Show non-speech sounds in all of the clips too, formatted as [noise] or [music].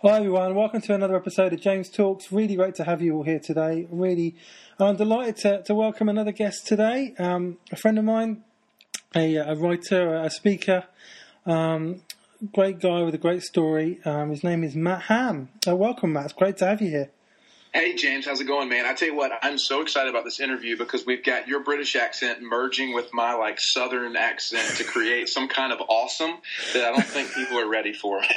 Hi everyone, welcome to another episode of James Talks. Really great to have you all here today. Really, I'm delighted to, to welcome another guest today. Um, a friend of mine, a, a writer, a speaker, um, great guy with a great story. Um, his name is Matt Ham. Uh, welcome, Matt. It's great to have you here. Hey James, how's it going, man? I tell you what, I'm so excited about this interview because we've got your British accent merging with my like Southern accent to create some kind of awesome that I don't think people are ready for, [laughs]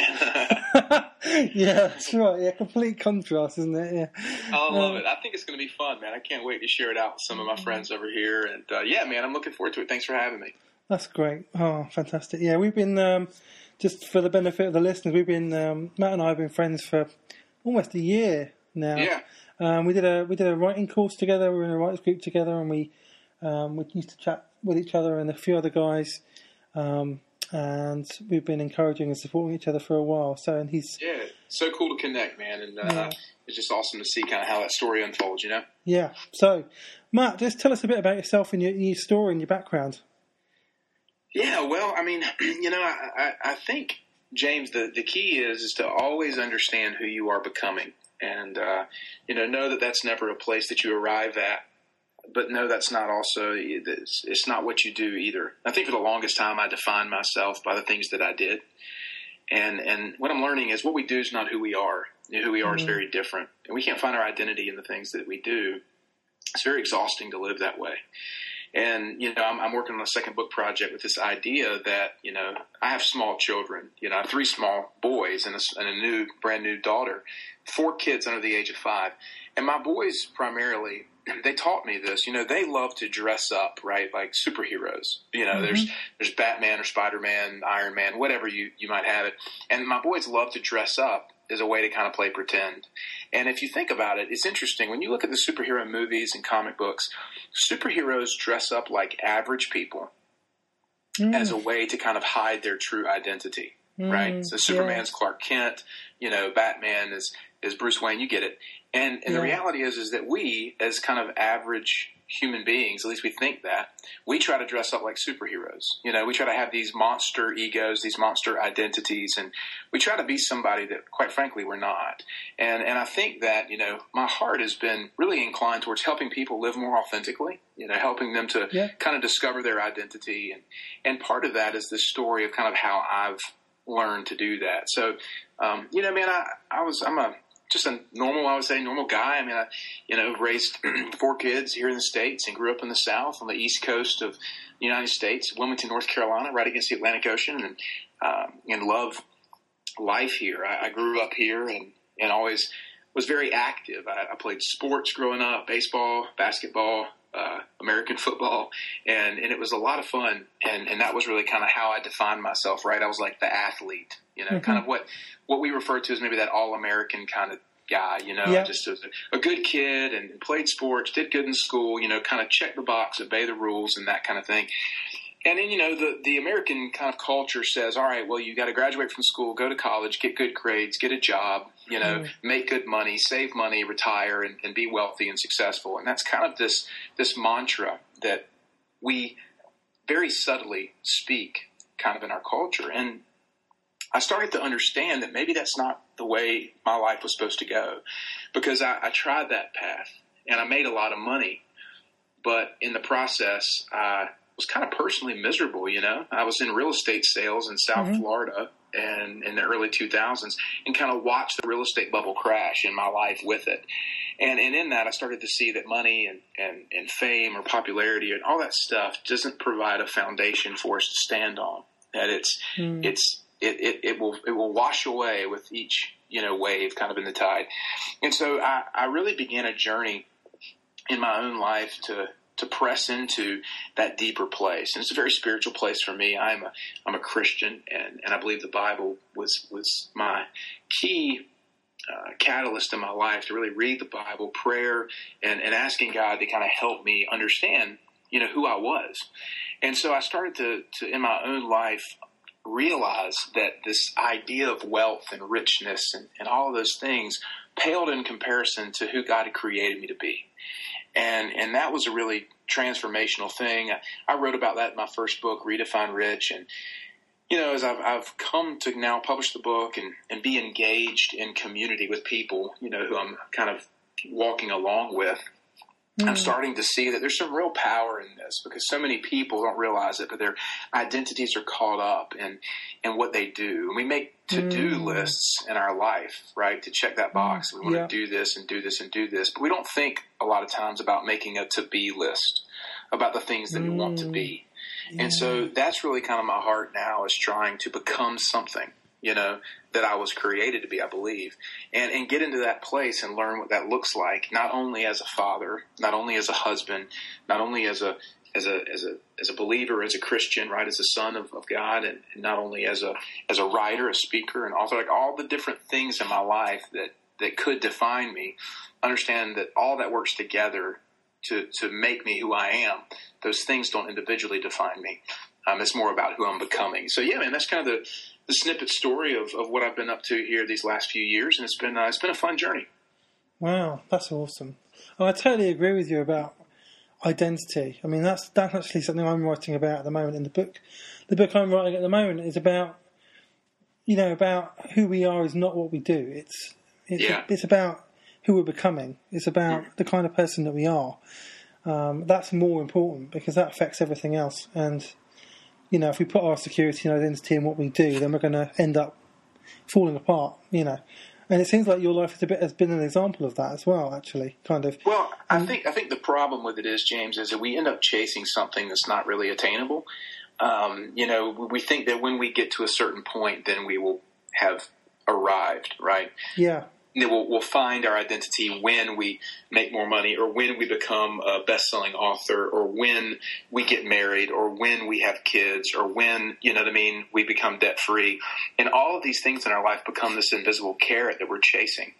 yeah, that's right. Yeah, complete contrast, isn't it? Yeah. I love it. I think it's going to be fun, man. I can't wait to share it out with some of my friends over here. And uh, yeah, man, I'm looking forward to it. Thanks for having me. That's great. Oh, fantastic. Yeah, we've been um, just for the benefit of the listeners. We've been um, Matt and I have been friends for almost a year now. Yeah. Um, we did a we did a writing course together. We were in a writers group together, and we um, we used to chat with each other and a few other guys. Um, and we've been encouraging and supporting each other for a while. So, and he's Yeah, so cool to connect, man. And uh, Yeah. it's just awesome to see kind of how that story unfolds, you know? yeah. So, Matt, just tell us a bit about yourself and your, your story and your background. Yeah, well, I mean, [clears throat] you know, I, I, I think James, the the key is is to always understand who you are becoming, and uh, you know, know that that's never a place that you arrive at, but know that's not also it's, it's not what you do either. I think for the longest time, I defined myself by the things that I did, and and what I'm learning is what we do is not who we are. Who we are is Mhm. very different, and we can't find our identity in the things that we do. It's very exhausting to live that way. And you know, I'm, I'm working on a second book project with this idea that you know I have small children. You know, I have three small boys and a, and a new, brand new daughter, four kids under the age of five. And my boys primarily, [clears throat] they taught me this. You know, they love to dress up, right, like superheroes. You know, there's mm-hmm. there's Batman or Spider Man, Iron Man, whatever you you might have it. And my boys love to dress up as a way to kind of play pretend. And if you think about it, it's interesting when you look at the superhero movies and comic books superheroes dress up like average people Mm, as a way to kind of hide their true identity, right? mm, So Superman's Clark Kent, you know, Batman is is Bruce Wayne. You get it. And and the reality is is that we, as kind of average human beings, at least we think that, we try to dress up like superheroes. You know, we try to have these monster egos, these monster identities, and we try to be somebody that, quite frankly, we're not. And and I think that you know, my heart has been really inclined towards helping people live more authentically. You know, helping them to Yeah. kind of discover their identity, and and part of that is the story of kind of how I've learned to do that. So, um, you know, man, I I was I'm a just a normal, I would say, normal guy. I mean, I, you know, raised [clears throat] four kids here in the states and grew up in the South on the East Coast of the United States, Wilmington, North Carolina, right against the Atlantic Ocean, and um, and love life here. I, I grew up here and and always was very active. I, I played sports growing up, baseball, basketball. Uh, American football, and and it was a lot of fun, and and that was really kind of how I defined myself. Right, I was like the athlete, you know, Mhm. kind of what what we refer to as maybe that all American kind of guy, you know, Yeah. just a, a good kid and played sports, did good in school, you know, kind of check the box, obey the rules, and that kind of thing. And then, you know, the, the American kind of culture says, all right, well, you got to graduate from school, go to college, get good grades, get a job, you know, Mm. make good money, save money, retire, and, and be wealthy and successful. And that's kind of this this mantra that we very subtly speak kind of in our culture. And I started to understand that maybe that's not the way my life was supposed to go because I, I tried that path and I made a lot of money. But in the process, I was kind of personally miserable, you know. I was in real estate sales in South Mhm. Florida and in the early 2000s and kind of watched the real estate bubble crash in my life with it. And, and in that, I started to see that money and, and, and fame or popularity and all that stuff doesn't provide a foundation for us to stand on. That it's mm, it's it, it, it will it will wash away with each you know wave kind of in the tide and so I, I really began a journey in my own life to to press into that deeper place. And it's a very spiritual place for me. I'm a I'm a Christian and, and I believe the Bible was was my key uh, catalyst in my life to really read the Bible prayer and, and asking God to kind of help me understand you know who I was. And so I started to, to in my own life realize that this idea of wealth and richness and, and all of those things paled in comparison to who God had created me to be. And and that was a really transformational thing. I, I wrote about that in my first book, Redefine Rich, and you know, as I've, I've come to now publish the book and, and be engaged in community with people, you know, who I'm kind of walking along with, mm. I'm starting to see that there's some real power in this because so many people don't realize it, but their identities are caught up in, in what they do. And we make to do mm. lists in our life, right? To check that box. We want yeah. to do this and do this and do this, but we don't think a lot of times about making a to be list about the things that mm. we want to be. And so that's really kind of my heart now is trying to become something, you know, that I was created to be, I believe, and, and get into that place and learn what that looks like, not only as a father, not only as a husband, not only as a, as a, as a, as a believer, as a Christian, right, as a son of, of God, and, and not only as a, as a writer, a speaker, and author, like all the different things in my life that, that could define me, understand that all that works together to, to make me who I am. Those things don't individually define me. Um, it's more about who I'm becoming. So yeah, man, that's kind of the, the snippet story of, of what I've been up to here these last few years, and it's been uh, it's been a fun journey. Wow, that's awesome. I totally agree with you about identity. I mean, that's that's actually something I'm writing about at the moment in the book. The book I'm writing at the moment is about you know about who we are is not what we do. It's it's, yeah. it's about who we're becoming. It's about the kind of person that we are. Um, that's more important because that affects everything else. And you know, if we put our security and identity in what we do, then we're going to end up falling apart. You know, and it seems like your life has, bit, has been an example of that as well. Actually, kind of. Well, I think I think the problem with it is James is that we end up chasing something that's not really attainable. Um, you know, we think that when we get to a certain point, then we will have arrived, right? Yeah we'll, we'll find our identity when we make more money or when we become a best-selling author or when we get married or when we have kids or when you know what i mean we become debt-free. And all of these things in our life become this invisible carrot that we're chasing.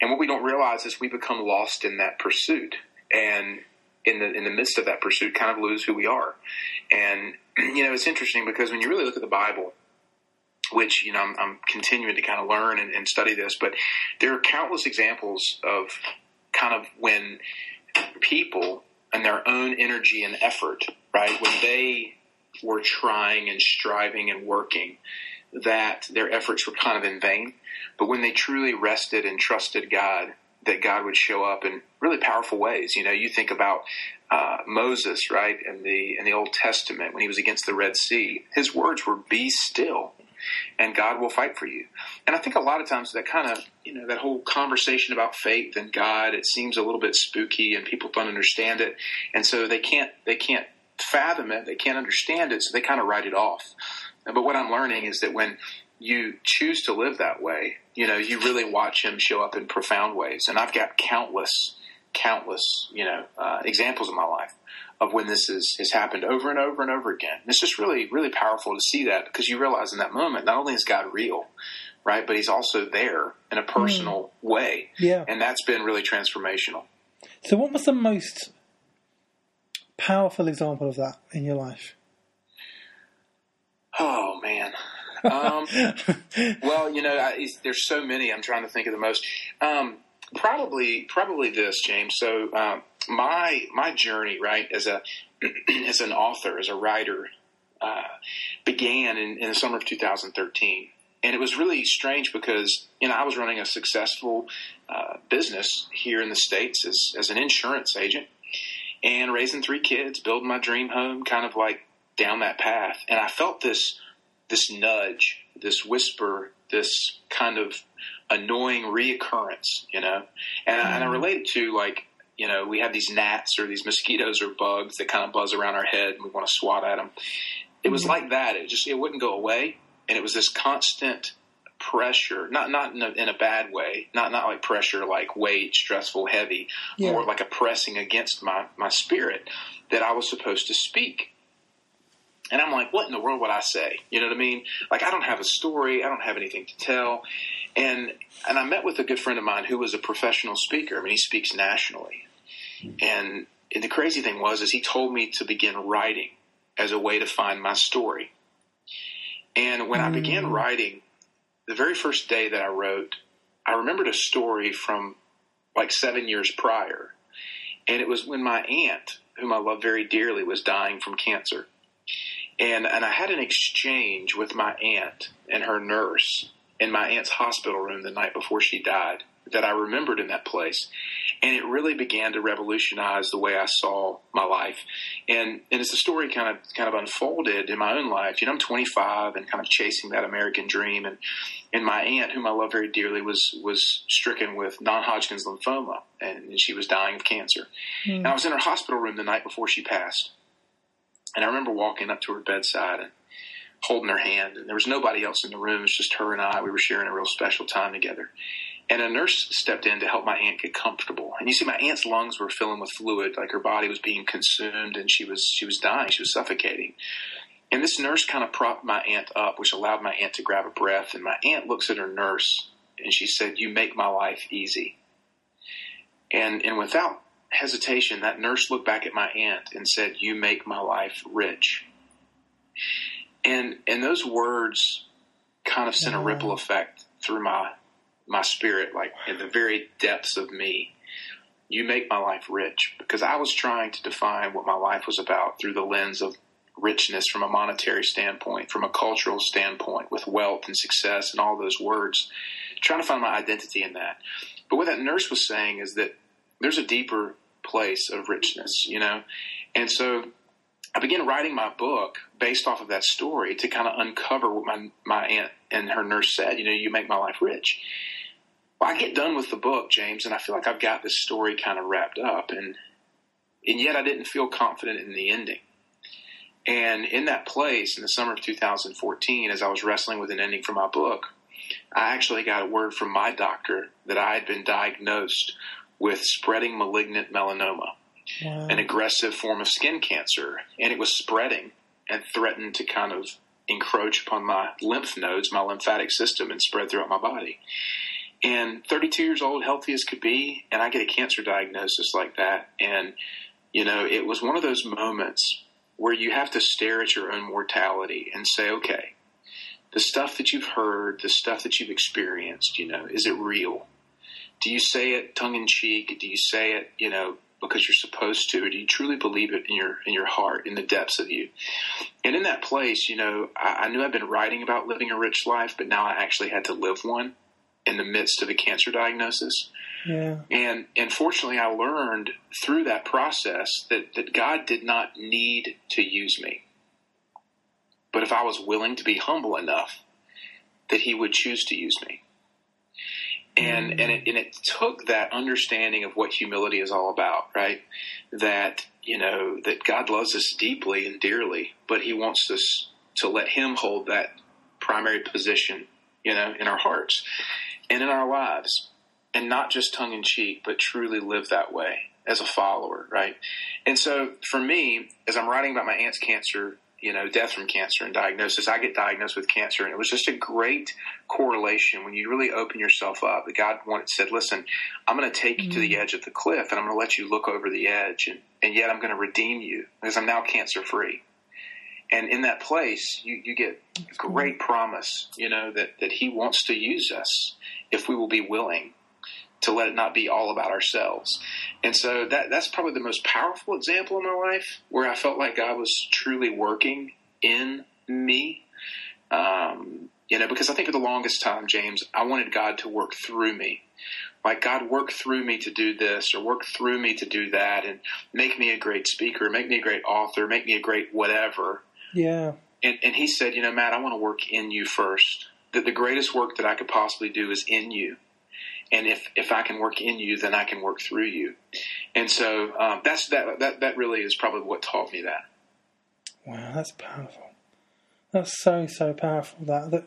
And what we don't realize is we become lost in that pursuit and in the in the midst of that pursuit kind of lose who we are. And [clears throat] you know it's interesting because when you really look at the bible which you know I'm, I'm continuing to kind of learn and, and, study this, but there are countless examples of kind of when people and their own energy and effort, right, when they were trying and striving and working, that their efforts were kind of in vain. But when they truly rested and trusted God, that God would show up in really powerful ways. You know, you think about uh, Moses, right, in the in the Old Testament when he was against the Red Sea. His words were "Be still." And God will fight for you. And I think a lot of times that kind of, you know, that whole conversation about faith and God, it seems a little bit spooky and people don't understand it. And so they can't, they can't fathom it. They can't understand it. So they kind of write it off. But what I'm learning is that when you choose to live that way, you know, you really watch him show up in profound ways. And I've got countless, countless, you know, uh, examples in my life of when this is, has happened over and over and over again. it's just really, really powerful to see that because you realize in that moment, not only is God real, right, but he's also there in a personal mm. way. Yeah. And that's been really transformational. So, what was the most powerful example of that in your life? Oh, man. [laughs] Um, well, you know, I, there's so many. I'm trying to think of the most. Um, probably, probably this, James. So, um, my my journey, right, as a [clears throat] as an author, as a writer, uh, began in, in the summer of 2013, and it was really strange because you know I was running a successful uh, business here in the states as as an insurance agent, and raising three kids, building my dream home, kind of like down that path, and I felt this this nudge, this whisper, this kind of annoying reoccurrence, you know, and, I, and I mm-hmm. related to like you know, we have these gnats or these mosquitoes or bugs that kind of buzz around our head and we want to swat at them. It was mm-hmm. like that. It just, it wouldn't go away. And it was this constant pressure, not, not in a, in a bad way, not, not like pressure, like weight, stressful, heavy, yeah. more like a pressing against my, my spirit that I was supposed to speak. And I'm like, what in the world would I say? You know what I mean? Like, I don't have a story. I don't have anything to tell. And, and I met with a good friend of mine who was a professional speaker. I mean, he speaks nationally. And, and the crazy thing was, is he told me to begin writing as a way to find my story. And when mm. I began mm. writing, the very first day that I wrote, I remembered a story from like seven years prior. And it was when my aunt, whom I love very dearly, was dying from cancer. and and I had an exchange with my aunt and her nurse in my aunt's hospital room the night before she died that I remembered in that place. And it really began to revolutionize the way I saw my life. And and as the story kind of kind of unfolded in my own life, you know, I'm 25 and kind of chasing that American dream and and my aunt, whom I love very dearly, was was stricken with non-Hodgkin's lymphoma, and she was dying of cancer. Mm. And I was in her hospital room the night before she passed, and I remember walking up to her bedside and holding her hand, and there was nobody else in the room. It was just her and I. We were sharing a real special time together. And a nurse stepped in to help my aunt get comfortable. And you see, my aunt's lungs were filling with fluid, like her body was being consumed, and she was she was dying. She was suffocating. And this nurse kind of propped my aunt up, which allowed my aunt to grab a breath. And my aunt looks at her nurse and she said, "You make my life easy." And and without hesitation, that nurse looked back at my aunt and said, "You make my life rich." And and those words kind of sent a uh-huh. ripple effect through my my spirit, like in the very depths of me. You make my life rich because I was trying to define what my life was about through the lens of richness from a monetary standpoint, from a cultural standpoint, with wealth and success and all those words, trying to find my identity in that. But what that nurse was saying is that there's a deeper place of richness, you know? And so I began writing my book based off of that story to kind of uncover what my, my aunt and her nurse said, you know, you make my life rich. Well, I get done with the book, James, and I feel like I've got this story kind of wrapped up and and yet I didn't feel confident in the ending. And in that place, in the summer of 2014, as I was wrestling with an ending for my book, I actually got a word from my doctor that I had been diagnosed with spreading malignant melanoma wow. an aggressive form of skin cancer, and it was spreading and threatened to kind of encroach upon my lymph nodes, my lymphatic system, and spread throughout my body. And 32 years old, healthy as could be, and I get a cancer diagnosis like that. And, you know, it was one of those moments where you have to stare at your own mortality and say, okay, the stuff that you've heard, the stuff that you've experienced, you know, is it real? Do you say it tongue in cheek? Do you say it, you know, because you're supposed to, or do you truly believe it in your in your heart, in the depths of you? And in that place, you know, I, I knew I'd been writing about living a rich life, but now I actually had to live one in the midst of a cancer diagnosis. Yeah. And and fortunately, I learned through that process that that God did not need to use me, but if I was willing to be humble enough, that He would choose to use me and and it, and it took that understanding of what humility is all about, right? That you know that God loves us deeply and dearly, but He wants us to let Him hold that primary position, you know, in our hearts and in our lives, and not just tongue in cheek, but truly live that way as a follower, right? And so for me, as I'm writing about my aunt's cancer you know, death from cancer and diagnosis. I get diagnosed with cancer, and it was just a great correlation when you really open yourself up. That God wanted said, "Listen, I'm going to take you mm-hmm. to the mm-hmm. edge of the cliff, and I'm going to let you look over the edge, and, and yet I'm going to redeem you because I'm now cancer free." And in that place, you, you get great promise, you know, that, that He wants to use us if we will be willing to let it not be all about ourselves. And so that that's probably the most powerful example in my life where I felt like God was truly working in me. Um, you know, because I think for the longest time, James, I wanted God to work through me. Like God work through me to do this or work through me to do that and make me a great speaker, make me a great author, make me a great whatever. Yeah. And, and he said, you know, Matt, I want to work in you first. That the greatest work that I could possibly do is in you and if if I can work in you, then I can work through you. And so um, that's that that that really is probably what taught me that. Wow, that's powerful. That's so so powerful. That that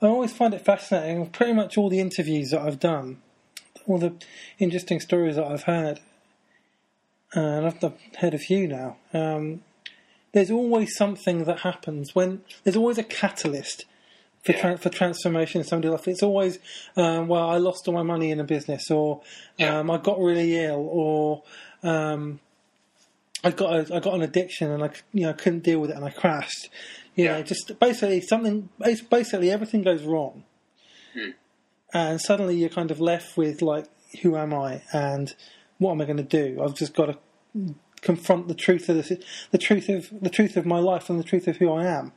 I always find it fascinating. Pretty much all the interviews that I've done, all the interesting stories that I've heard, and I've, I've heard a few now. Um, there's always something that happens when there's always a catalyst for, tra- for transformation in somebody's life. It's always, um, well, I lost all my money in a business, or um, I got really ill, or um, I got a, I got an addiction and I you know couldn't deal with it and I crashed. You yeah. know, just basically something. Basically, everything goes wrong, hmm. and suddenly you're kind of left with like, who am I and what am I going to do? I've just got to confront the truth of this, the truth of the truth of my life and the truth of who I am.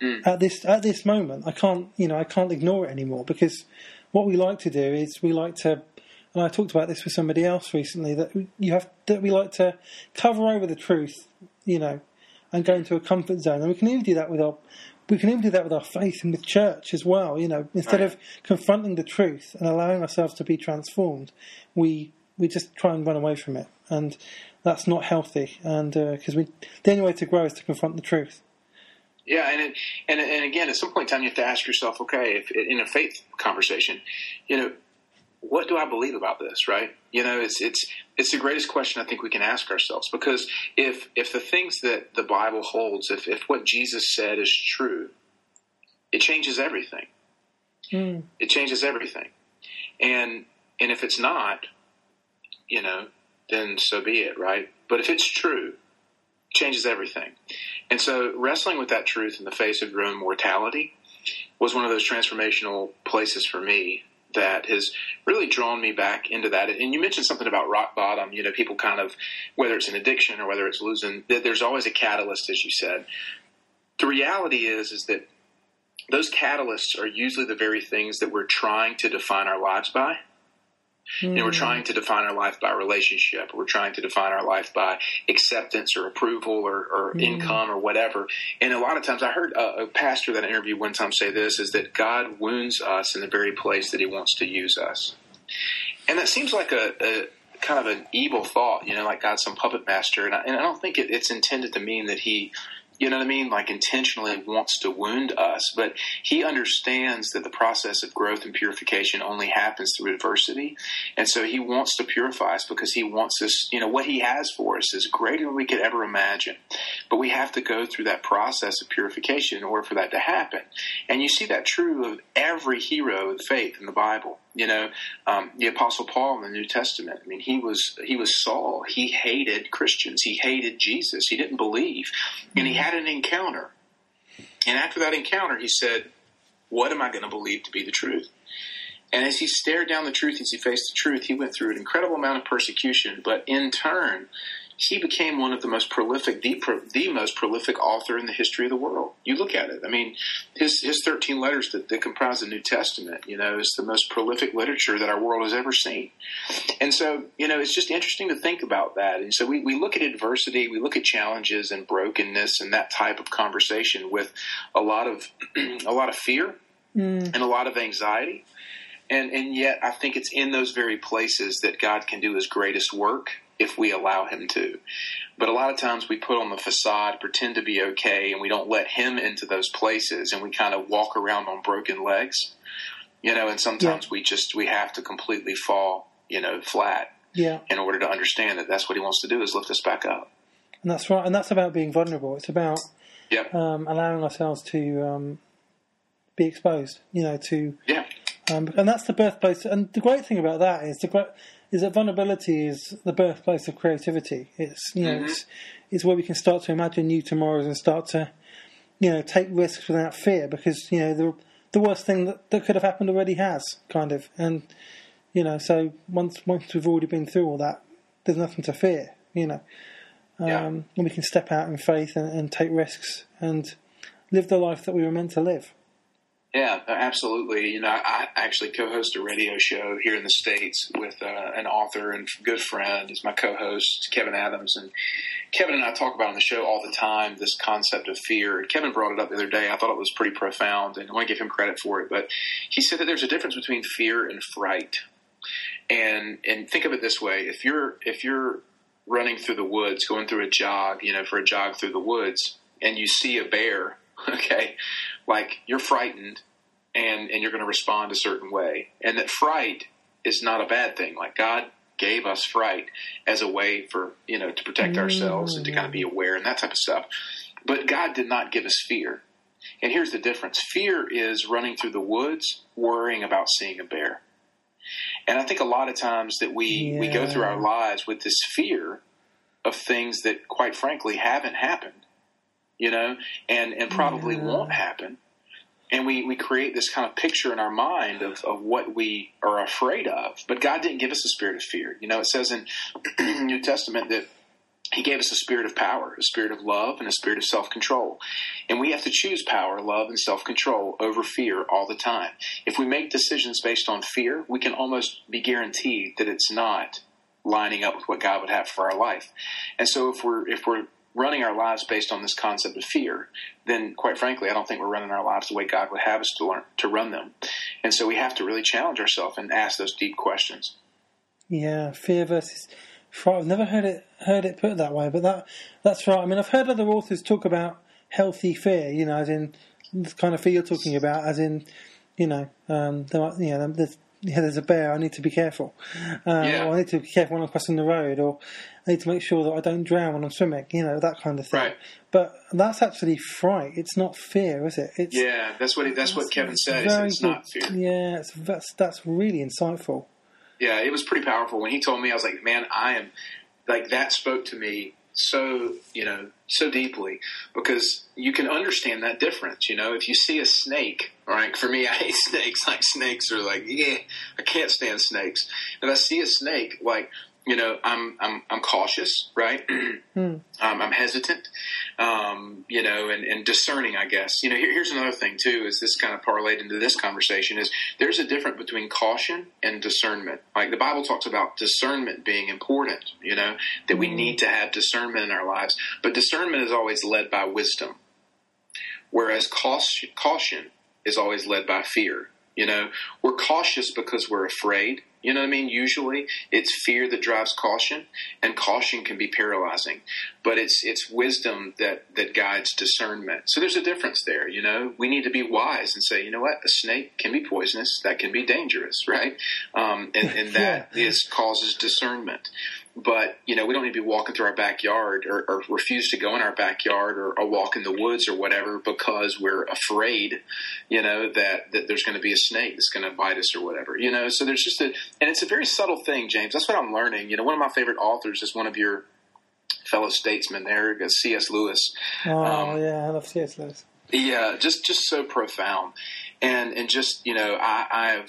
Mm. At this at this moment, I can't you know I can't ignore it anymore because what we like to do is we like to. And I talked about this with somebody else recently that you have that we like to cover over the truth, you know, and go into a comfort zone. And we can even do that with our we can even do that with our faith and with church as well. You know, instead Right. of confronting the truth and allowing ourselves to be transformed, we we just try and run away from it, and that's not healthy. And because we, the only way to grow is to confront the truth. Yeah, and it, and and again, at some point in time, you have to ask yourself, okay, if in a faith conversation, you know, what do I believe about this? Right? You know, it's it's it's the greatest question I think we can ask ourselves because if if the things that the Bible holds, if if what Jesus said is true, it changes everything. Mm. It changes everything, and and if it's not, you know, then so be it, right? But if it's true, it changes everything. And so wrestling with that truth in the face of your own mortality was one of those transformational places for me that has really drawn me back into that. And you mentioned something about rock bottom. You know, people kind of, whether it's an addiction or whether it's losing, there's always a catalyst, as you said. The reality is, is that those catalysts are usually the very things that we're trying to define our lives by. You know, we're trying to define our life by relationship. We're trying to define our life by acceptance or approval or, or Mm. income or whatever. And a lot of times, I heard a, a pastor that I interviewed one time say this: is that God wounds us in the very place that He wants to use us. And that seems like a, a kind of an evil thought, you know, like God's some puppet master. And I, and I don't think it, it's intended to mean that He you know what I mean? Like intentionally wants to wound us, but he understands that the process of growth and purification only happens through adversity. And so he wants to purify us because he wants us, you know, what he has for us is greater than we could ever imagine. But we have to go through that process of purification in order for that to happen. And you see that true of every hero of faith in the Bible. You know, um, the Apostle Paul in the New Testament. I mean, he was he was Saul. He hated Christians. He hated Jesus. He didn't believe, and he had an encounter. And after that encounter, he said, "What am I going to believe to be the truth?" And as he stared down the truth, as he faced the truth, he went through an incredible amount of persecution. But in turn, he became one of the most prolific, the, the most prolific author in the history of the world. You look at it. I mean, his his thirteen letters that, that comprise the New Testament, you know, is the most prolific literature that our world has ever seen. And so, you know, it's just interesting to think about that. And so we, we look at adversity, we look at challenges and brokenness and that type of conversation with a lot of [clears throat] a lot of fear Mm. and a lot of anxiety. And and yet I think it's in those very places that God can do his greatest work if we allow him to. But a lot of times we put on the facade, pretend to be okay, and we don't let him into those places and we kind of walk around on broken legs. You know, and sometimes we just we have to completely fall, you know, flat Yeah, in order to understand that that's what he wants to do is lift us back up. and that's right. And that's about being vulnerable. It's about Yep. um, allowing ourselves to um, be exposed. You know, to Yeah. um, and that's the birthplace. And the great thing about that is the great is that vulnerability is the birthplace of creativity. It's you know Mhm. it's it's where we can start to imagine new tomorrows and start to you know take risks without fear because you know the the worst thing that, that could have happened already has kind of and you know so once once we've already been through all that there's nothing to fear you know um, Yeah. and we can step out in faith and, and take risks and live the life that we were meant to live Yeah, absolutely. You know, I actually co-host a radio show here in the states with uh, an author and good friend. He's my co-host, Kevin Adams, and Kevin and I talk about on the show all the time this concept of fear. Kevin brought it up the other day. I thought it was pretty profound, and I want to give him credit for it. But he said that there's a difference between fear and fright. And and think of it this way: if you're if you're running through the woods, going through a jog, you know, for a jog through the woods, and you see a bear, [laughs] okay, like you're frightened and and you're going to respond a certain way. And that fright is not a bad thing. Like god gave us fright as a way for you know to protect mm. ourselves and to kind of be aware and that type of stuff. But god did not give us fear. And here's the difference. Fear is running through the woods worrying about seeing a bear. And i think a lot of times that we we go through our lives with this fear of things that quite frankly haven't happened you know and and probably Yeah. won't happen and we, we create this kind of picture in our mind of, of what we are afraid of. But God didn't give us a spirit of fear. You know, it says in [clears throat] the New Testament that he gave us a spirit of power, a spirit of love, and a spirit of self control. And we have to choose power, love, and self control over fear all the time. If we make decisions based on fear, we can almost be guaranteed that it's not lining up with what God would have for our life. And so if we're if we're running our lives based on this concept of fear, then quite frankly, I don't think we're running our lives the way God would have us to learn to run them. And so we have to really challenge ourselves and ask those deep questions. Yeah, fear versus fright. I've never heard it heard it put that way, but that that's right. I mean, I've heard other authors talk about healthy fear. You know, as in the kind of fear you're talking about, as in you know, um, there, you know, there's yeah, there's a bear. I need to be careful. Um, yeah. Or I need to be careful when I'm crossing the road, or I need to make sure that I don't drown when I'm swimming. You know that kind of thing. Right. But that's actually fright. It's not fear, is it? It's, yeah, that's what he, that's, what Kevin said. It's not fear. Yeah, it's, that's that's really insightful. Yeah, it was pretty powerful when he told me. I was like, man, I am like that spoke to me so you know so deeply because you can understand that difference you know? If you see a snake right? For me [laughs] i hate snakes. Like snakes are like yeah i can't stand snakes. If i see a snake like you know, I'm I'm I'm cautious, right? [clears throat] mm. um, I'm hesitant, um, you know, and, and discerning. I guess you know. Here, here's another thing too. Is this kind of parlayed into this conversation? Is there's a difference between caution and discernment. Like the Bible talks about discernment being important. You know that we hmm. need to have discernment in our lives, but discernment is always led by wisdom, whereas caution, caution is always led by fear. You know, we're cautious because we're afraid you know what I mean? Usually it's fear that drives caution and caution can be paralyzing, but it's, it's wisdom that, that guides discernment. So there's a difference there, you know, we need to be wise and say, you know what? A snake can be poisonous. That can be dangerous, [laughs] right? Um, and, and [laughs] that yeah. is causes discernment but you know we don't need to be walking through our backyard or, or refuse to go in our backyard or, or, walk in the woods or whatever because we're afraid you know that, that there's going to be a snake that's going to bite us or whatever you know so there's just a and it's a very subtle thing james that's what i'm learning you know one of my favorite authors is one of your fellow statesmen there cs lewis oh um, yeah i love cs lewis yeah just just so profound and and just you know i i've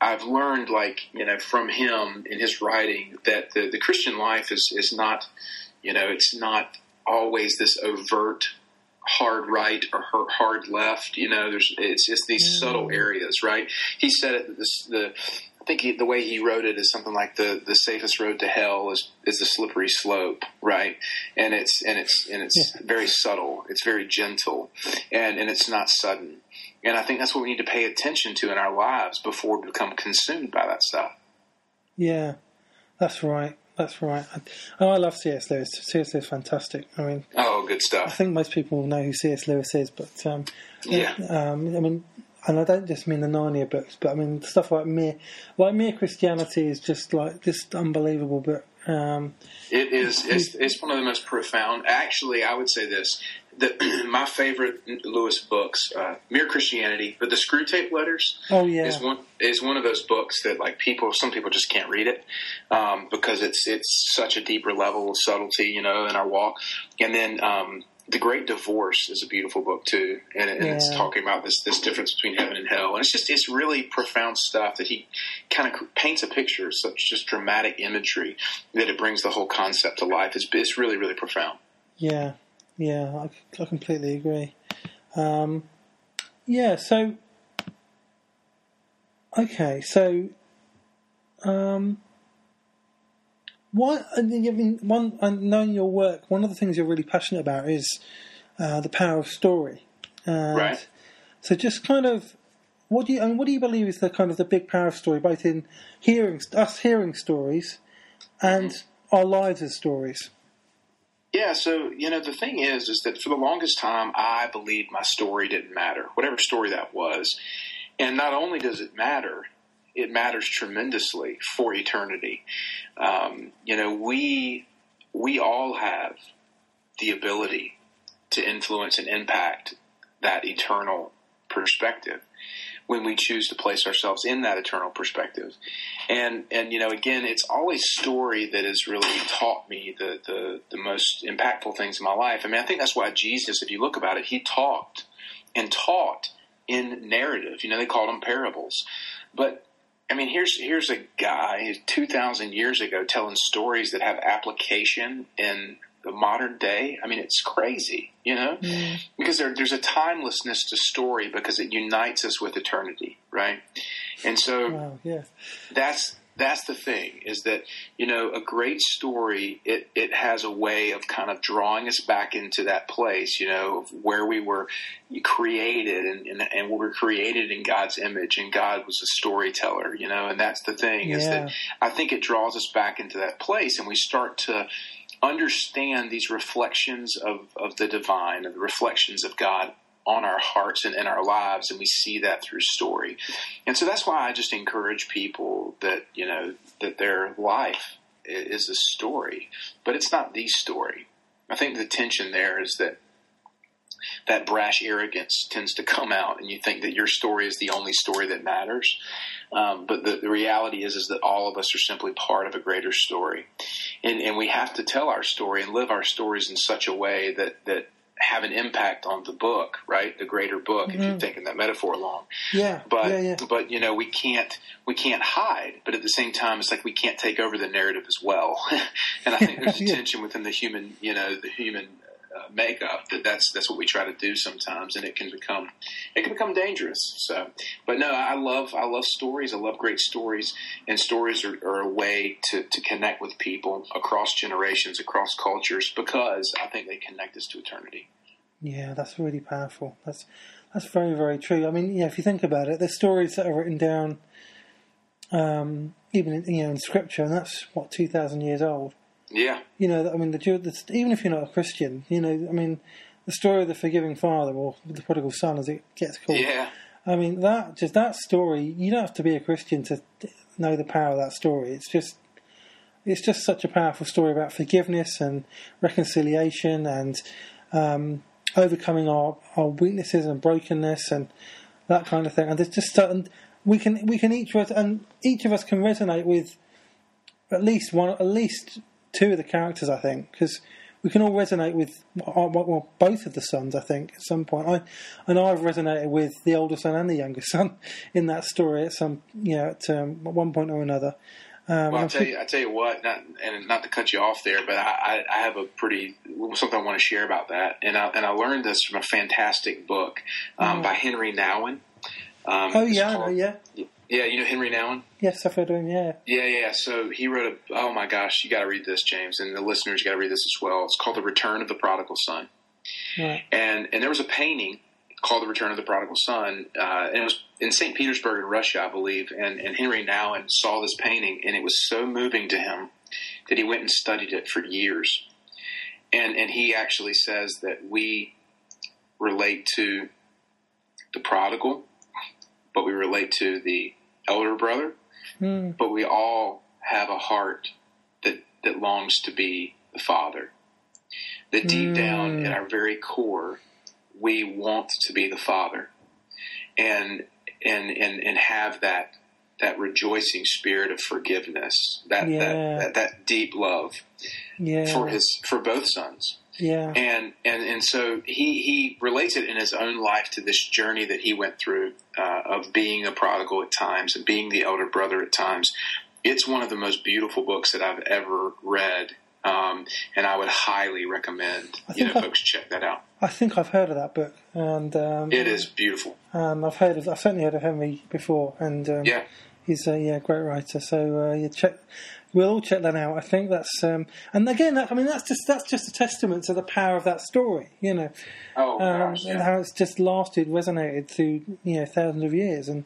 I've learned, like you know, from him in his writing, that the, the Christian life is is not, you know, it's not always this overt hard right or hard left. You know, there's it's just these mm. subtle areas, right? He said it. This, the I think he, the way he wrote it is something like the the safest road to hell is is the slippery slope, right? And it's and it's and it's yeah. very subtle. It's very gentle, and and it's not sudden. And I think that's what we need to pay attention to in our lives before we become consumed by that stuff. Yeah, that's right. That's right. I, oh, I love C.S. Lewis. C.S. Lewis is fantastic. I mean, oh, good stuff. I think most people know who C.S. Lewis is, but um, yeah, um, I mean, and I don't just mean the Narnia books, but I mean stuff like mere, like mere Christianity is just like just unbelievable. But um, it is. It's, it's one of the most profound. Actually, I would say this: the, [clears throat] my favorite Lewis books, uh, Mere Christianity, but the Screwtape Letters. Oh yeah, is one is one of those books that like people, some people just can't read it um, because it's it's such a deeper level of subtlety, you know, in our walk. And then um, the Great Divorce is a beautiful book too, and, and yeah. it's talking about this this difference between heaven and hell, and it's just it's really profound stuff that he kind of paints a picture, such just dramatic imagery that it brings the whole concept to life. It's it's really really profound. Yeah, yeah, I, I completely agree. Um, yeah, so okay, so um, what I mean, one knowing your work, one of the things you're really passionate about is uh, the power of story. And right. So just kind of what do you and what do you believe is the kind of the big power of story, both in hearing us hearing stories and mm-hmm. our lives as stories. Yeah, so you know the thing is, is that for the longest time I believed my story didn't matter, whatever story that was, and not only does it matter, it matters tremendously for eternity. Um, you know, we we all have the ability to influence and impact that eternal perspective when we choose to place ourselves in that eternal perspective. And and you know, again, it's always story that has really taught me the, the the most impactful things in my life. I mean, I think that's why Jesus, if you look about it, he talked and taught in narrative. You know, they called them parables. But I mean, here's here's a guy two thousand years ago telling stories that have application in the modern day. I mean, it's crazy, you know, Mm. because there, there's a timelessness to story because it unites us with eternity, right? And so Wow, yeah. that's that's the thing is that you know a great story it it has a way of kind of drawing us back into that place you know of where we were created and, and and we were created in God's image and God was a storyteller you know and that's the thing is that I think it draws us back into that place and we start to understand these reflections of, of the divine and the reflections of God on our hearts and in our lives, and we see that through story. And so that's why I just encourage people that, you know, that their life is a story, but it's not the story. I think the tension there is that that brash arrogance tends to come out, and you think that your story is the only story that matters. Um, but the, the reality is, is that all of us are simply part of a greater story, and, and we have to tell our story and live our stories in such a way that that have an impact on the book, right? The greater book, if you're mm-hmm. thinking that metaphor along. Yeah. But yeah, yeah. but you know we can't we can't hide. But at the same time, it's like we can't take over the narrative as well. [laughs] and I think there's a [laughs] Yeah. tension within the human you know the human uh, makeup that that's that's what we try to do sometimes, and it can become it can become dangerous. So, but no, I love I love stories. I love great stories, and stories are, are a way to to connect with people across generations, across cultures, because I think they connect us to eternity. Yeah, that's really powerful. That's that's very very true. I mean, yeah, if you think about it, there's stories that are written down, um, even in, you know in scripture, and that's what two thousand years old. Yeah, You know, I mean, the, the even if you're not a Christian, you know, I mean, the story of the forgiving father or the prodigal son, as it gets called. yeah, I mean, that just that story. You don't have to be a Christian to know the power of that story. It's just, it's just such a powerful story about forgiveness and reconciliation and um, overcoming our, our weaknesses and brokenness and that kind of thing. And there's just certain we can we can each and each of us can resonate with at least one, at least two of the characters. I think because we can all resonate with uh, well, both of the sons. I think at some point. I I know I've resonated with the older son and the younger [laughs] son in that story at some you know at, um, at one point or another. Um, Well, I'll tell you, I tell you what, not, and not to cut you off there, but I, I, have a pretty something I want to share about that, and I, and I learned this from a fantastic book um, by Henri Nouwen. Um, oh yeah, called- yeah, yeah, you know Henri Nouwen. yes, I've heard of him. Yeah, Yeah, yeah. So he wrote a. Oh my gosh, you got to read this, James, and the listeners got to read this as well. It's called The Return of the Prodigal Son. right. and and there was a painting called The Return of the Prodigal Son, uh, and it was in St. Petersburg in Russia, I believe. And, and Henri Nouwen saw this painting, and it was so moving to him that he went and studied it for years. And and he actually says that we relate to the prodigal, but we relate to the elder brother, Hmm. but we all have a heart that that longs to be the father. That deep down Mm. in our very core, we want to be the father, and and and and have that that rejoicing spirit of forgiveness, that Yeah. that, that that deep love Yeah, for his for both sons yeah, and and and so he he relates it in his own life to this journey that he went through uh, of being a prodigal at times and being the elder brother at times. It's one of the most beautiful books that I've ever read, um, and I would highly recommend you know folks check that out. I think I've heard of that book, and um, It is beautiful. Um, I've heard of, I've certainly heard of Henri before, and um, Yeah, he's a yeah great writer. So uh, you check, we'll all check that out. I think that's um, and again, that, I mean that's just that's just a testament to the power of that story, you know, Oh um, gosh, and yeah. how it's just lasted, resonated through you know thousands of years, and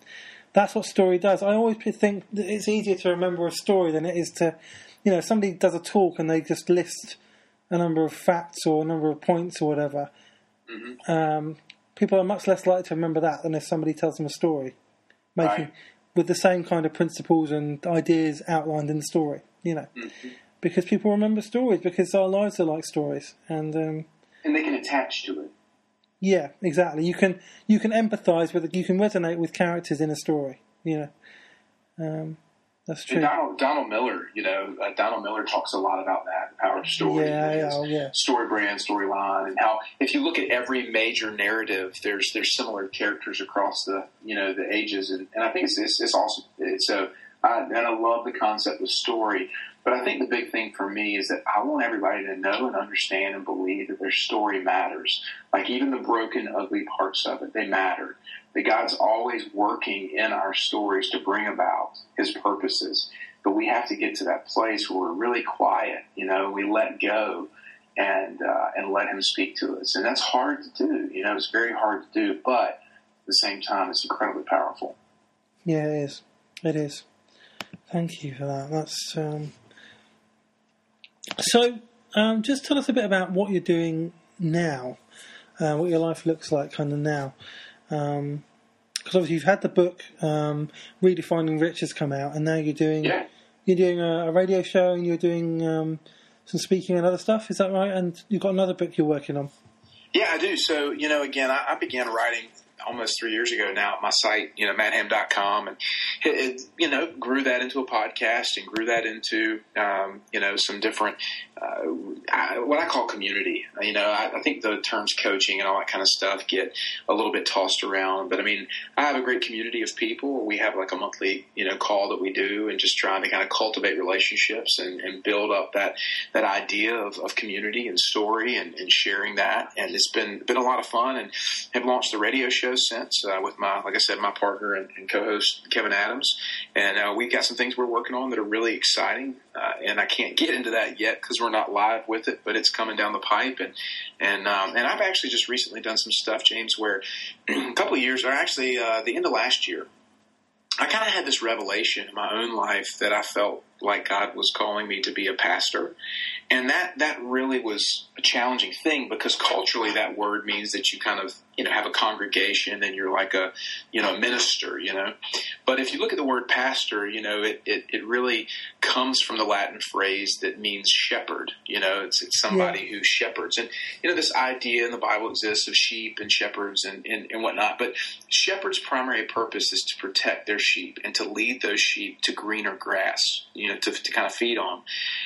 that's what story does. I always think that it's easier to remember a story than it is to, you know, if somebody does a talk and they just list a number of facts or a number of points or whatever. Mm-hmm. Um, people are much less likely to remember that than if somebody tells them a story, making Right. With the same kind of principles and ideas outlined in the story. You know, Mm-hmm. because people remember stories because our lives are like stories, and um, and they can attach to it. yeah, exactly. You can you can empathise with it. You can resonate with characters in a story. You know, um, that's true. Donald Donald Miller, you know, uh, Donald Miller talks a lot about that the power of story. Yeah, yeah, yeah. StoryBrand, storyline, and how if you look at every major narrative, there's there's similar characters across the you know the ages, and, and I think it's it's, it's awesome. It's a I, and I love the concept of story. But I think the big thing for me is that I want everybody to know and understand and believe that their story matters. Like even the broken, ugly parts of it, they matter. That God's always working in our stories to bring about His purposes. But we have to get to that place where we're really quiet. You know, we let go and uh, and let Him speak to us, and that's hard to do. You know, it's very hard to do, but at the same time, it's incredibly powerful. Yeah, it is. It is. Thank you for that. That's um, so. Um, just tell us a bit about what you're doing now, uh, what your life looks like, kind of now. Because um, obviously you've had the book um, "Redefining Rich" has come out, and now you're doing Yeah. You're doing a, a radio show and you're doing um, some speaking and other stuff. Is that right? And you've got another book you're working on. Yeah, I do. So, you know, again, I, I began writing almost three years ago now at my site, you know, MattHam.com and it, it, you know, grew that into a podcast and grew that into, um, you know, some different, uh, I, what I call community. You know, I, I think the terms coaching and all that kind of stuff get a little bit tossed around, but I mean, I have a great community of people. We have like a monthly, you know, call that we do and just trying to kind of cultivate relationships and, and build up that, that idea of, of community and story and, and sharing that. And it's been, been a lot of fun and have launched the radio show since uh, with my, like I said, my partner and, and co-host Kevin Adams, and uh, we've got some things we're working on that are really exciting. Uh, and I can't get into that yet because we're not live with it, but it's coming down the pipe. And and um, and I've actually just recently done some stuff, James, where [clears throat] a couple of years, or actually uh, the end of last year, I kind of had this revelation in my own life that I felt like God was calling me to be a pastor. And that, that really was a challenging thing because culturally that word means that you kind of, you know, have a congregation and you're like a, you know, a minister, you know. But if you look at the word pastor, you know, it, it, it really comes from the Latin phrase that means shepherd, you know, it's, it's somebody who shepherds. And, you know, this idea in the Bible exists of sheep and shepherds and, and, and whatnot. But shepherds' primary purpose is to protect their sheep and to lead those sheep to greener grass, you know, to, to kind of feed on.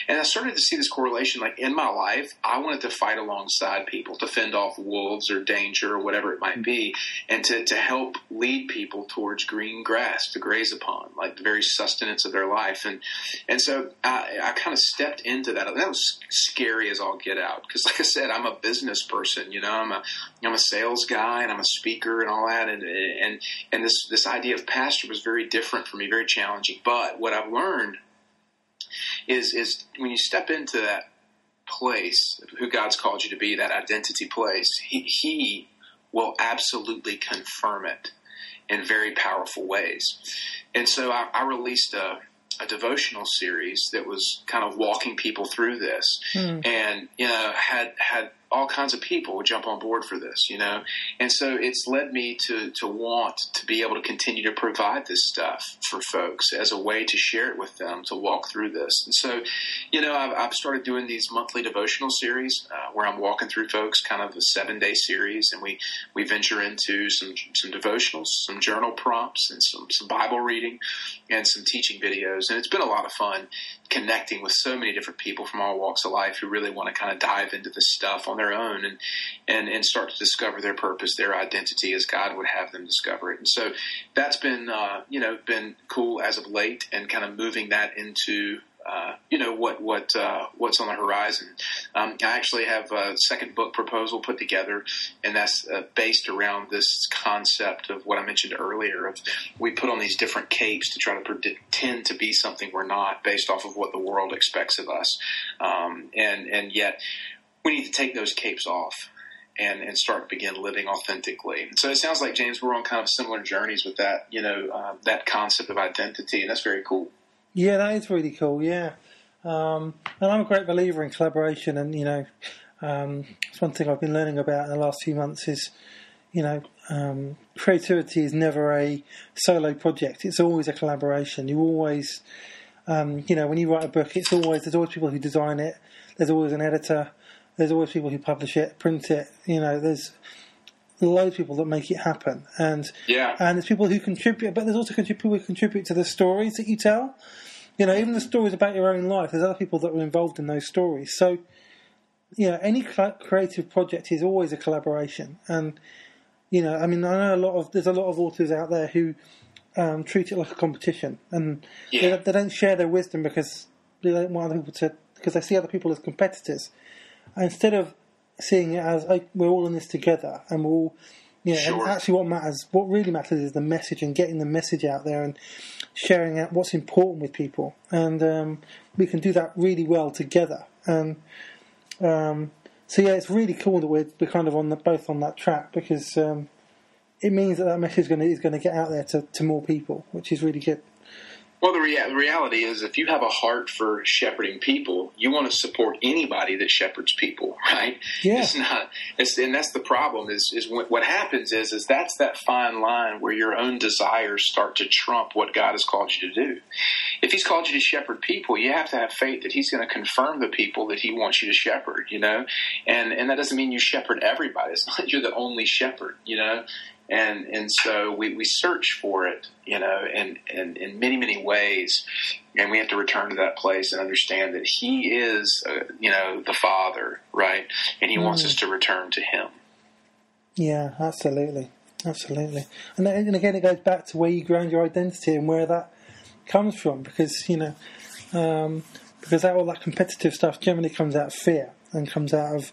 And I started to see this correlation. Like in my life, I wanted to fight alongside people to fend off wolves or danger or whatever it might be, and to, to help lead people towards green grass to graze upon, like the very sustenance of their life. And and so I, I kind of stepped into that. That was scary as all get out because, like I said, I'm a business person. You know, I'm a I'm a sales guy and I'm a speaker and all that. And and and this this idea of pastor was very different for me, very challenging. But what I've learned is is when you step into that place, who God's called you to be, that identity place, He, he will absolutely confirm it in very powerful ways. And so I, I released a, a devotional series that was kind of walking people through this, Hmm. and you know had had all kinds of people would jump on board for this, you know, and so it's led me to to want to be able to continue to provide this stuff for folks as a way to share it with them to walk through this. And so, you know, I've, I've started doing these monthly devotional series uh, where I'm walking through folks, kind of a seven day series, and we we venture into some some devotionals, some journal prompts, and some some Bible reading, and some teaching videos, and it's been a lot of fun connecting with so many different people from all walks of life who really want to kind of dive into this stuff on their own and and and start to discover their purpose, their identity as God would have them discover it. And so that's been uh, you know been cool as of late, and kind of moving that into. Uh, you know what what uh, what's on the horizon. Um, I actually have a second book proposal put together, and that's uh, based around this concept of what I mentioned earlier. Of we put on these different capes to try to pretend to be something we're not, based off of what the world expects of us, um, and and yet we need to take those capes off and, and start to begin living authentically. So it sounds like James, we're on kind of similar journeys with that, you know, uh, that concept of identity, and that's very cool. Yeah, that is really cool. Yeah, um, and I'm a great believer in collaboration, and you know, um, it's one thing I've been learning about in the last few months is, you know, um, creativity is never a solo project. It's always a collaboration. You always, um, you know, when you write a book, it's always there's always people who design it. There's always an editor. There's always people who publish it, print it. You know, there's loads of people that make it happen, and Yeah. and there's people who contribute, but there's also people who contribute to the stories that you tell. You know, even the stories about your own life. There's other people that are involved in those stories. So, you know, any creative project is always a collaboration. And you know, I mean, I know a lot of there's a lot of authors out there who um, treat it like a competition, and Yeah. they, they don't share their wisdom because they don't want other people to because they see other people as competitors. Instead of seeing it as oh, we're all in this together and we're all, you know, Sure. and actually what matters, what really matters is the message and getting the message out there and sharing out what's important with people, and um, we can do that really well together. And um, so yeah, it's really cool that we're, we're kind of on the, both on that track because um, it means that that message is going to is going to get out there to, to more people, which is really good. Well, the, rea- reality is, if you have a heart for shepherding people, you want to support anybody that shepherds people, [laughs] right? Yeah. It's not, it's, and that's the problem. Is is what, what happens is is that's that fine line where your own desires start to trump what God has called you to do. If He's called you to shepherd people, you have to have faith that He's going to confirm the people that He wants you to shepherd. You know, and and that doesn't mean you shepherd everybody. It's not like [laughs] you're the only shepherd. You know, and and so we, we search for it, you know, in, in, in many many ways, and we have to return to that place and understand that He is, uh, you know, the Father, right, and He wants us to return to Him. Yeah, absolutely, absolutely. And then, and again, it goes back to where you ground your identity and where that comes from, because you know, um, because that all that competitive stuff generally comes out of fear and comes out of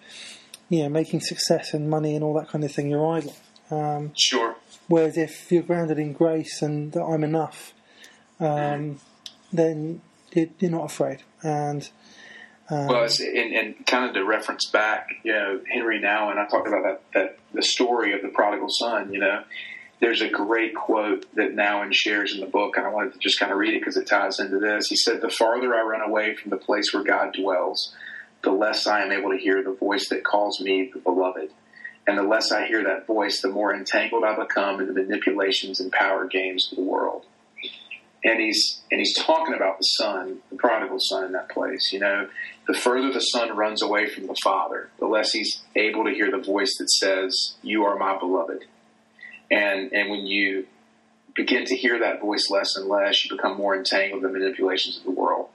you know making success and money and all that kind of thing your idol. Um, Sure. whereas if you're grounded in grace and that I'm enough, um, then you- you're not afraid. And um, Well, it's, and, and kind of to reference back, you know, Henri Nouwen, and I talked about that, that the story of the prodigal son. You know, there's a great quote that Nouwen shares in the book, and I wanted to just kind of read it because it ties into this. He said, "The farther I run away from the place where God dwells, the less I am able to hear the voice that calls me the beloved." And the less I hear that voice, the more entangled I become in the manipulations and power games of the world and he's and he's talking about the son, the prodigal son in that place. You know, the further the son runs away from the father, the less he's able to hear the voice that says, "You are my beloved." And and when you begin to hear that voice less and less, you become more entangled in the manipulations of the world.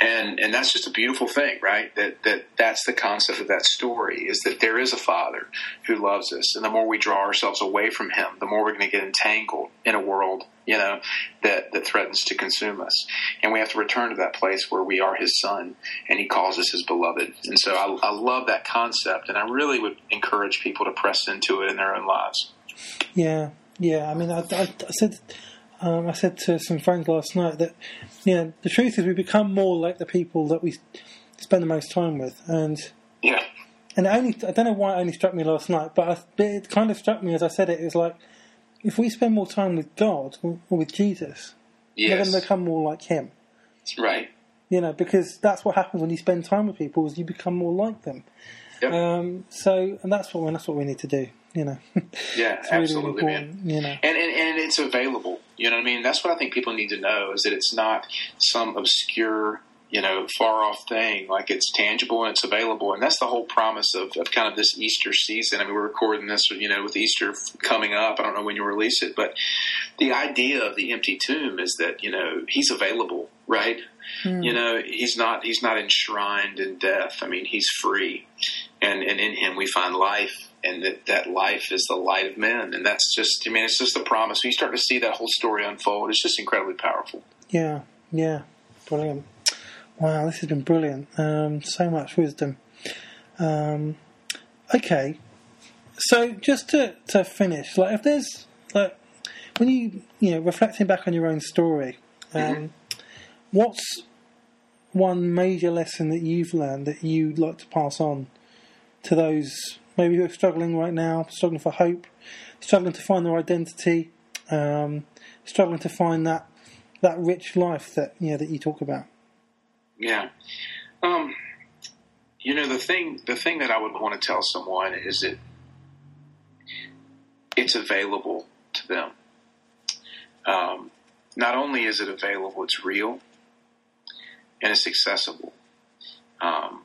And and that's just a beautiful thing, right? That that that's the concept of that story is that there is a father who loves us, and the more we draw ourselves away from him, the more we're going to get entangled in a world, you know, that that threatens to consume us. And we have to return to that place where we are his son and he calls us his beloved. And so I, I love that concept, and I really would encourage people to press into it in their own lives. Yeah, yeah. I mean, I, I, I said, um, I said to some friends last night that, you know, the truth is we become more like the people that we spend the most time with, and Yeah. and only I don't know why it only struck me last night, but, I, it kind of struck me as I said it. It was like if we spend more time with God or with Jesus, we're going to become more like Him. Right. You know, because that's what happens when you spend time with people is you become more like them. Yep. Um, so, and that's what that's what we need to do. You know, [laughs] Yeah, absolutely, really man. You know, and, and and it's available. You know what I mean? That's what I think people need to know is that it's not some obscure, you know, far off thing. Like it's tangible and it's available, and that's the whole promise of, of kind of this Easter season. I mean, we're recording this, you know, with Easter coming up. I don't know when you release it, but the idea of the empty tomb is that you know he's available, right? Hmm. You know, he's not he's not enshrined in death. I mean, he's free, and and in him we find life, and that that life is the light of men, and that's just I mean, it's just the promise. When you start to see that whole story unfold, it's just incredibly powerful. Yeah, yeah, brilliant. Wow, this has been brilliant. Um, so much wisdom. Um, okay, so just to to finish, like if there's like when you you know reflecting back on your own story, um, what's one major lesson that you've learned that you'd like to pass on to those maybe who are struggling right now, struggling for hope, struggling to find their identity, um, struggling to find that that rich life that you know that you talk about. Yeah. Um, you know the thing the thing that I would want to tell someone is that it's available to them. Um, not only is it available, it's real and it's accessible. Um,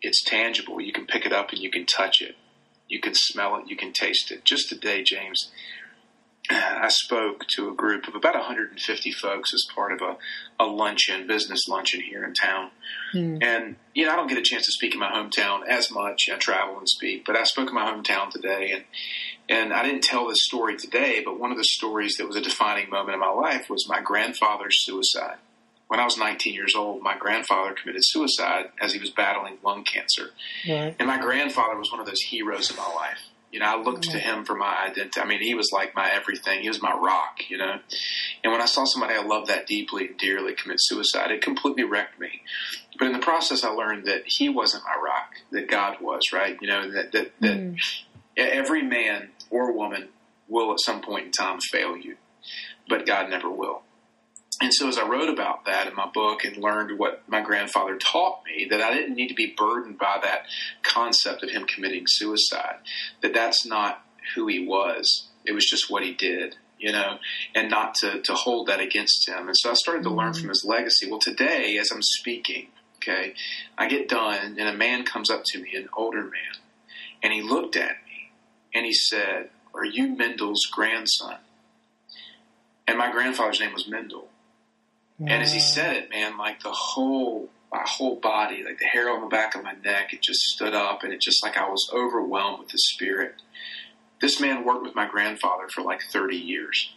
it's tangible. You can pick it up and you can touch it. You can smell it. You can taste it. Just today, James, I spoke to a group of about 150 folks as part of a, a luncheon, business luncheon here in town. Mm. And, you know, I don't get a chance to speak in my hometown as much. I travel and speak, but I spoke in my hometown today. And, and I didn't tell this story today, but one of the stories that was a defining moment in my life was my grandfather's suicide. When I was 19 years old, my grandfather committed suicide as he was battling lung cancer. Right. And my grandfather was one of those heroes in my life you know, I looked to him for my identity. I mean, he was like my everything. He was my rock, you know. And when I saw somebody I loved that deeply and dearly commit suicide, it completely wrecked me. But in the process, I learned that he wasn't my rock, that God was, right? You know, that, that, that mm. every man or woman will at some point in time fail you, but God never will. And so, as I wrote about that in my book and learned what my grandfather taught me, that I didn't need to be burdened by that concept of him committing suicide, that that's not who he was. It was just what he did, you know, and not to, to hold that against him. And so I started to learn mm-hmm. from his legacy. Well, today, as I'm speaking, okay, I get done, and a man comes up to me, an older man, and he looked at me and he said, Are you Mendel's grandson? And my grandfather's name was Mendel. And as he said it, man, like the whole my whole body, like the hair on the back of my neck, it just stood up, and it just like I was overwhelmed with the spirit. This man worked with my grandfather for like thirty years,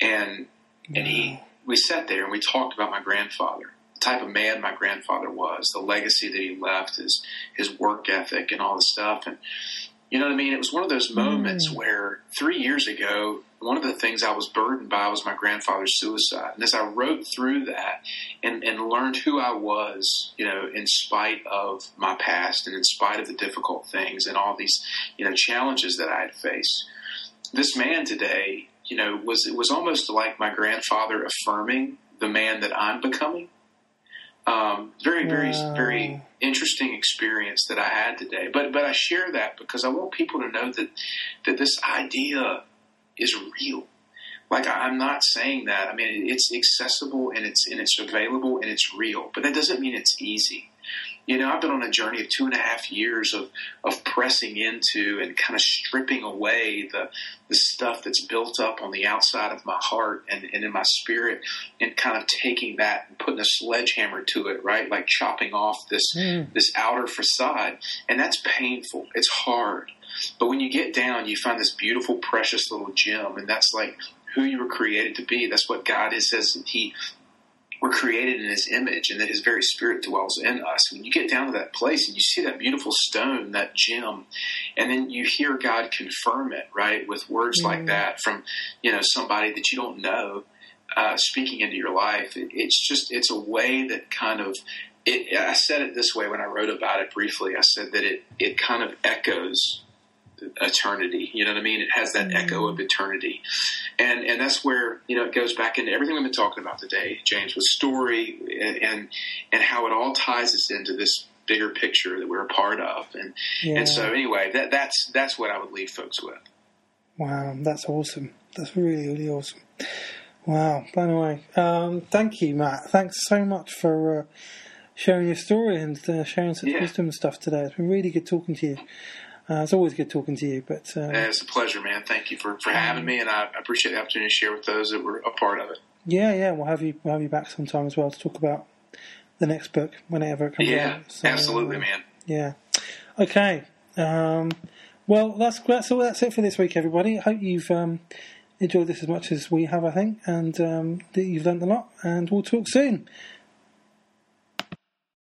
and and he we sat there and we talked about my grandfather, the type of man my grandfather was, the legacy that he left, his his work ethic, and all the stuff, and you know what I mean? It was one of those moments mm. where three years ago one of the things I was burdened by was my grandfather's suicide. And as I wrote through that and, and learned who I was, you know, in spite of my past and in spite of the difficult things and all these, you know, challenges that I had faced, this man today, you know, was it was almost like my grandfather affirming the man that I'm becoming. Um, very, very, very interesting experience that I had today. But but I share that because I want people to know that that this idea is real. Like I'm not saying that. I mean, it's accessible and it's and it's available and it's real, but that doesn't mean it's easy. You know, I've been on a journey of two and a half years of of pressing into and kind of stripping away the the stuff that's built up on the outside of my heart and, and in my spirit, and kind of taking that and putting a sledgehammer to it, right? Like chopping off this mm. this outer facade, and that's painful. It's hard but when you get down, you find this beautiful, precious little gem, and that's like who you were created to be. That's what God is, says He we're created in His image, and that His very Spirit dwells in us. When you get down to that place and you see that beautiful stone, that gem, and then you hear God confirm it, right, with words mm. like that from you know somebody that you don't know. Uh, speaking into your life, it, it's just it's a way that kind of it, I said it this way when I wrote about it briefly. I said that it it kind of echoes eternity. You know what I mean? It has that mm-hmm. echo of eternity, and and that's where you know it goes back into everything we've been talking about today, James, with story and and, and how it all ties us into this bigger picture that we're a part of, and yeah. and so anyway, that that's that's what I would leave folks with. Wow, that's awesome. That's really really awesome. Wow, by the way, um, thank you, Matt. Thanks so much for. Uh, sharing your story and uh, sharing such yeah. wisdom and stuff today. It's been really good talking to you. Uh, it's always good talking to you. But uh, yeah, it's a pleasure, man. Thank you for, for having me, and I appreciate the opportunity to share with those that were a part of it. Yeah, yeah, we'll have you we'll have you back sometime as well to talk about the next book whenever it comes yeah, out. So, absolutely, uh, man. Yeah. Okay. Um, well, that's that's all. That's it for this week, everybody. I hope you've um, enjoyed this as much as we have, I think, and um, that you've learned a lot. And we'll talk soon.